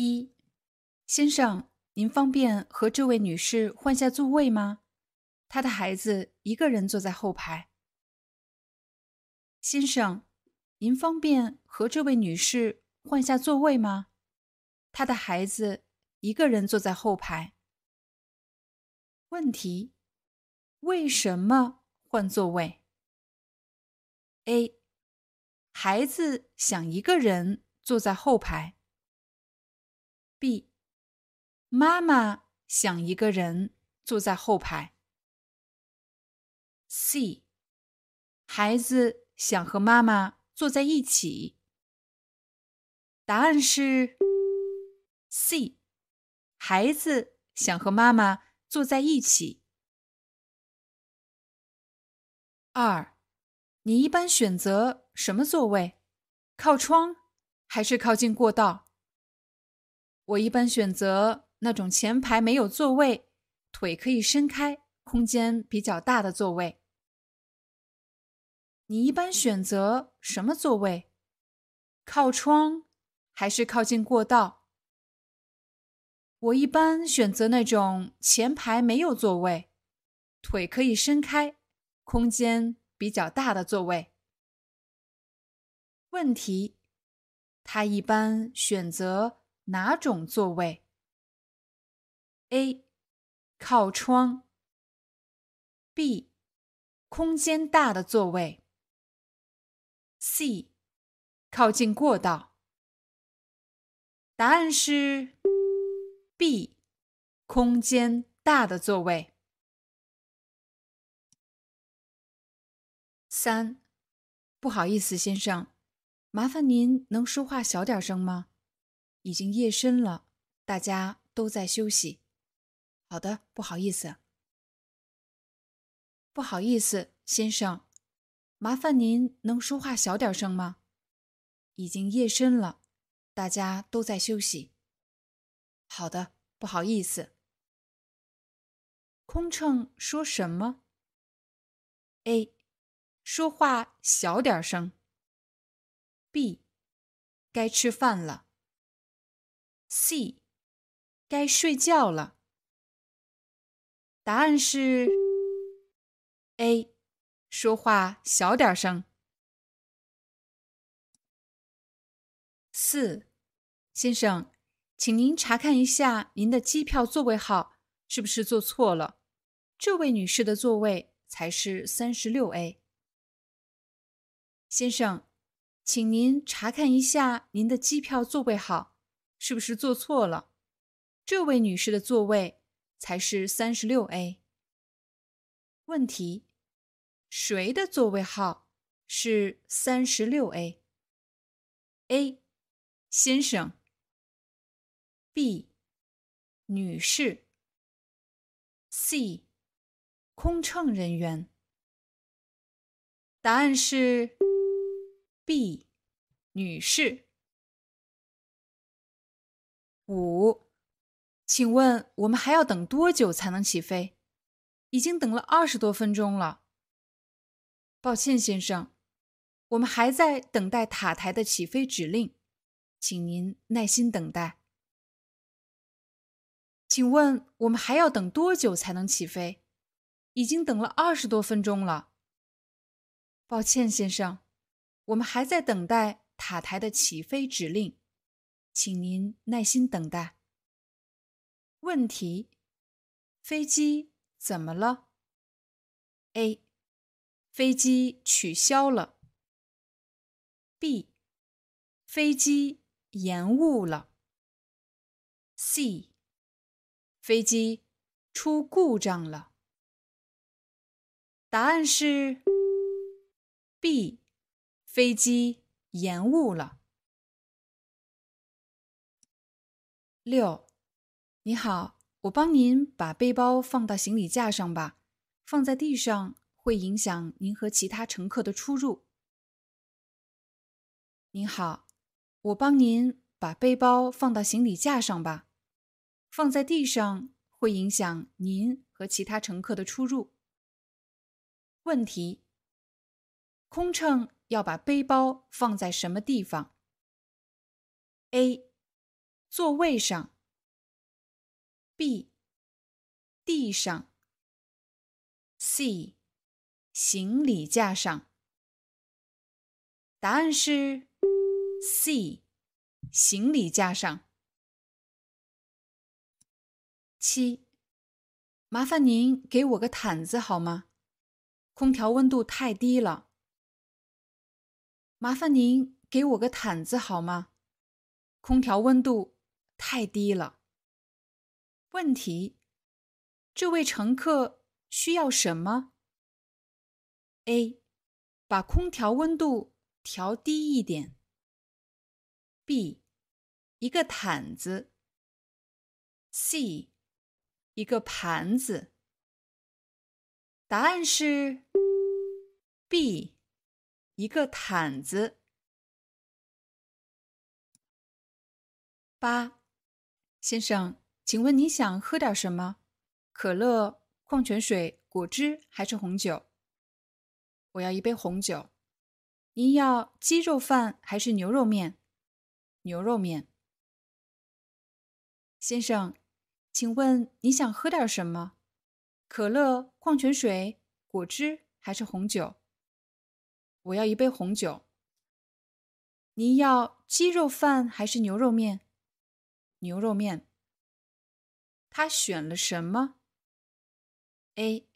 一，先生，您方便和这位女士换下座位吗？她的孩子一个人坐在后排。先生，您方便和这位女士换下座位吗？她的孩子一个人坐在后排。问题：为什么换座位？A. 孩子想一个人坐在后排。B. 妈妈想一个人坐在后排。C. 孩子想和妈妈坐在一起。答案是 C。孩子想和妈妈坐在一起。二，你一般选择什么座位？靠窗还是靠近过道？我一般选择那种前排没有座位，腿可以伸开、空间比较大的座位。你一般选择什么座位？靠窗还是靠近过道？我一般选择那种前排没有座位，腿可以伸开、空间比较大的座位。问题：他一般选择。哪种座位？A. 靠窗。B. 空间大的座位。C. 靠近过道。答案是 B. 空间大的座位。三，不好意思，先生，麻烦您能说话小点声吗？已经夜深了，大家都在休息。好的，不好意思，不好意思，先生，麻烦您能说话小点声吗？已经夜深了，大家都在休息。好的，不好意思。空乘说什么？A. 说话小点声。B. 该吃饭了。C，该睡觉了。答案是 A，说话小点声。四，先生，请您查看一下您的机票座位号是不是坐错了？这位女士的座位才是三十六 A。先生，请您查看一下您的机票座位号。是不是坐错了？这位女士的座位才是三十六 A。问题：谁的座位号是三十六 A？A. 先生。B. 女士。C. 空乘人员。答案是 B. 女士。五，请问我们还要等多久才能起飞？已经等了二十多分钟了。抱歉，先生，我们还在等待塔台的起飞指令，请您耐心等待。请问我们还要等多久才能起飞？已经等了二十多分钟了。抱歉，先生，我们还在等待塔台的起飞指令。请您耐心等待。问题：飞机怎么了？A. 飞机取消了。B. 飞机延误了。C. 飞机出故障了。答案是 B. 飞机延误了。六，你好，我帮您把背包放到行李架上吧，放在地上会影响您和其他乘客的出入。您好，我帮您把背包放到行李架上吧，放在地上会影响您和其他乘客的出入。问题：空乘要把背包放在什么地方？A. 座位上，B 地上，C 行李架上。答案是 C 行李架上。七，麻烦您给我个毯子好吗？空调温度太低了。麻烦您给我个毯子好吗？空调温度。太低了。问题：这位乘客需要什么？A. 把空调温度调低一点。B. 一个毯子。C. 一个盘子。答案是 B. 一个毯子。八。先生，请问你想喝点什么？可乐、矿泉水、果汁还是红酒？我要一杯红酒。您要鸡肉饭还是牛肉面？牛肉面。先生，请问你想喝点什么？可乐、矿泉水、果汁还是红酒？我要一杯红酒。您要鸡肉饭还是牛肉面？牛肉面。他选了什么？A.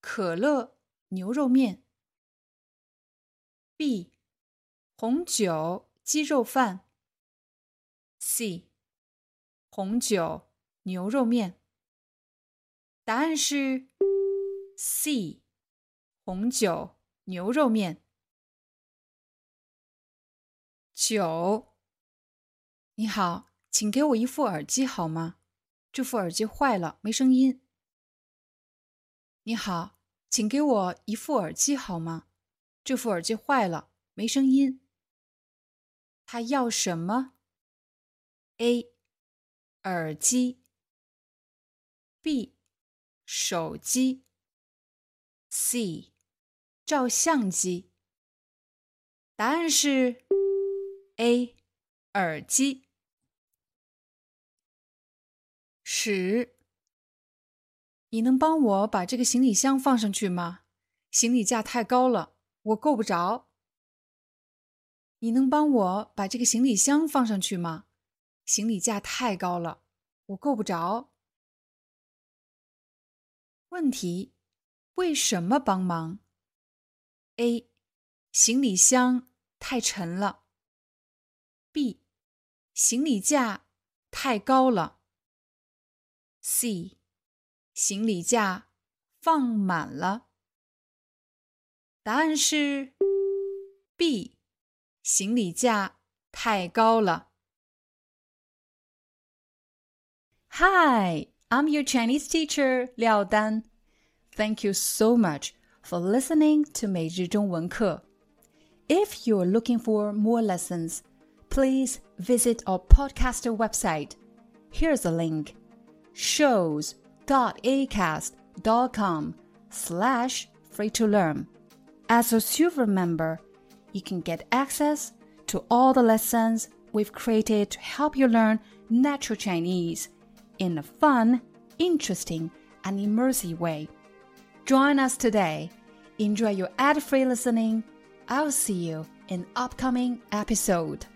可乐牛肉面。B. 红酒鸡肉饭。C. 红酒牛肉面。答案是 C. 红酒牛肉面。九，你好。请给我一副耳机好吗？这副耳机坏了，没声音。你好，请给我一副耳机好吗？这副耳机坏了，没声音。他要什么？A. 耳机。B. 手机。C. 照相机。答案是 A. 耳机。尺，你能帮我把这个行李箱放上去吗？行李架太高了，我够不着。你能帮我把这个行李箱放上去吗？行李架太高了，我够不着。问题：为什么帮忙？A. 行李箱太沉了。B. 行李架太高了。C，行李架放满了。答案是 B，行李架太高了。Hi, I'm your Chinese teacher Liao Dan. Thank you so much for listening to 每日中文课。If you're looking for more lessons, please visit our podcaster website. Here's a link shows.acast.com slash free to learn. As a silver member, you can get access to all the lessons we've created to help you learn natural Chinese in a fun, interesting, and immersive way. Join us today. Enjoy your ad free listening. I'll see you in upcoming episode.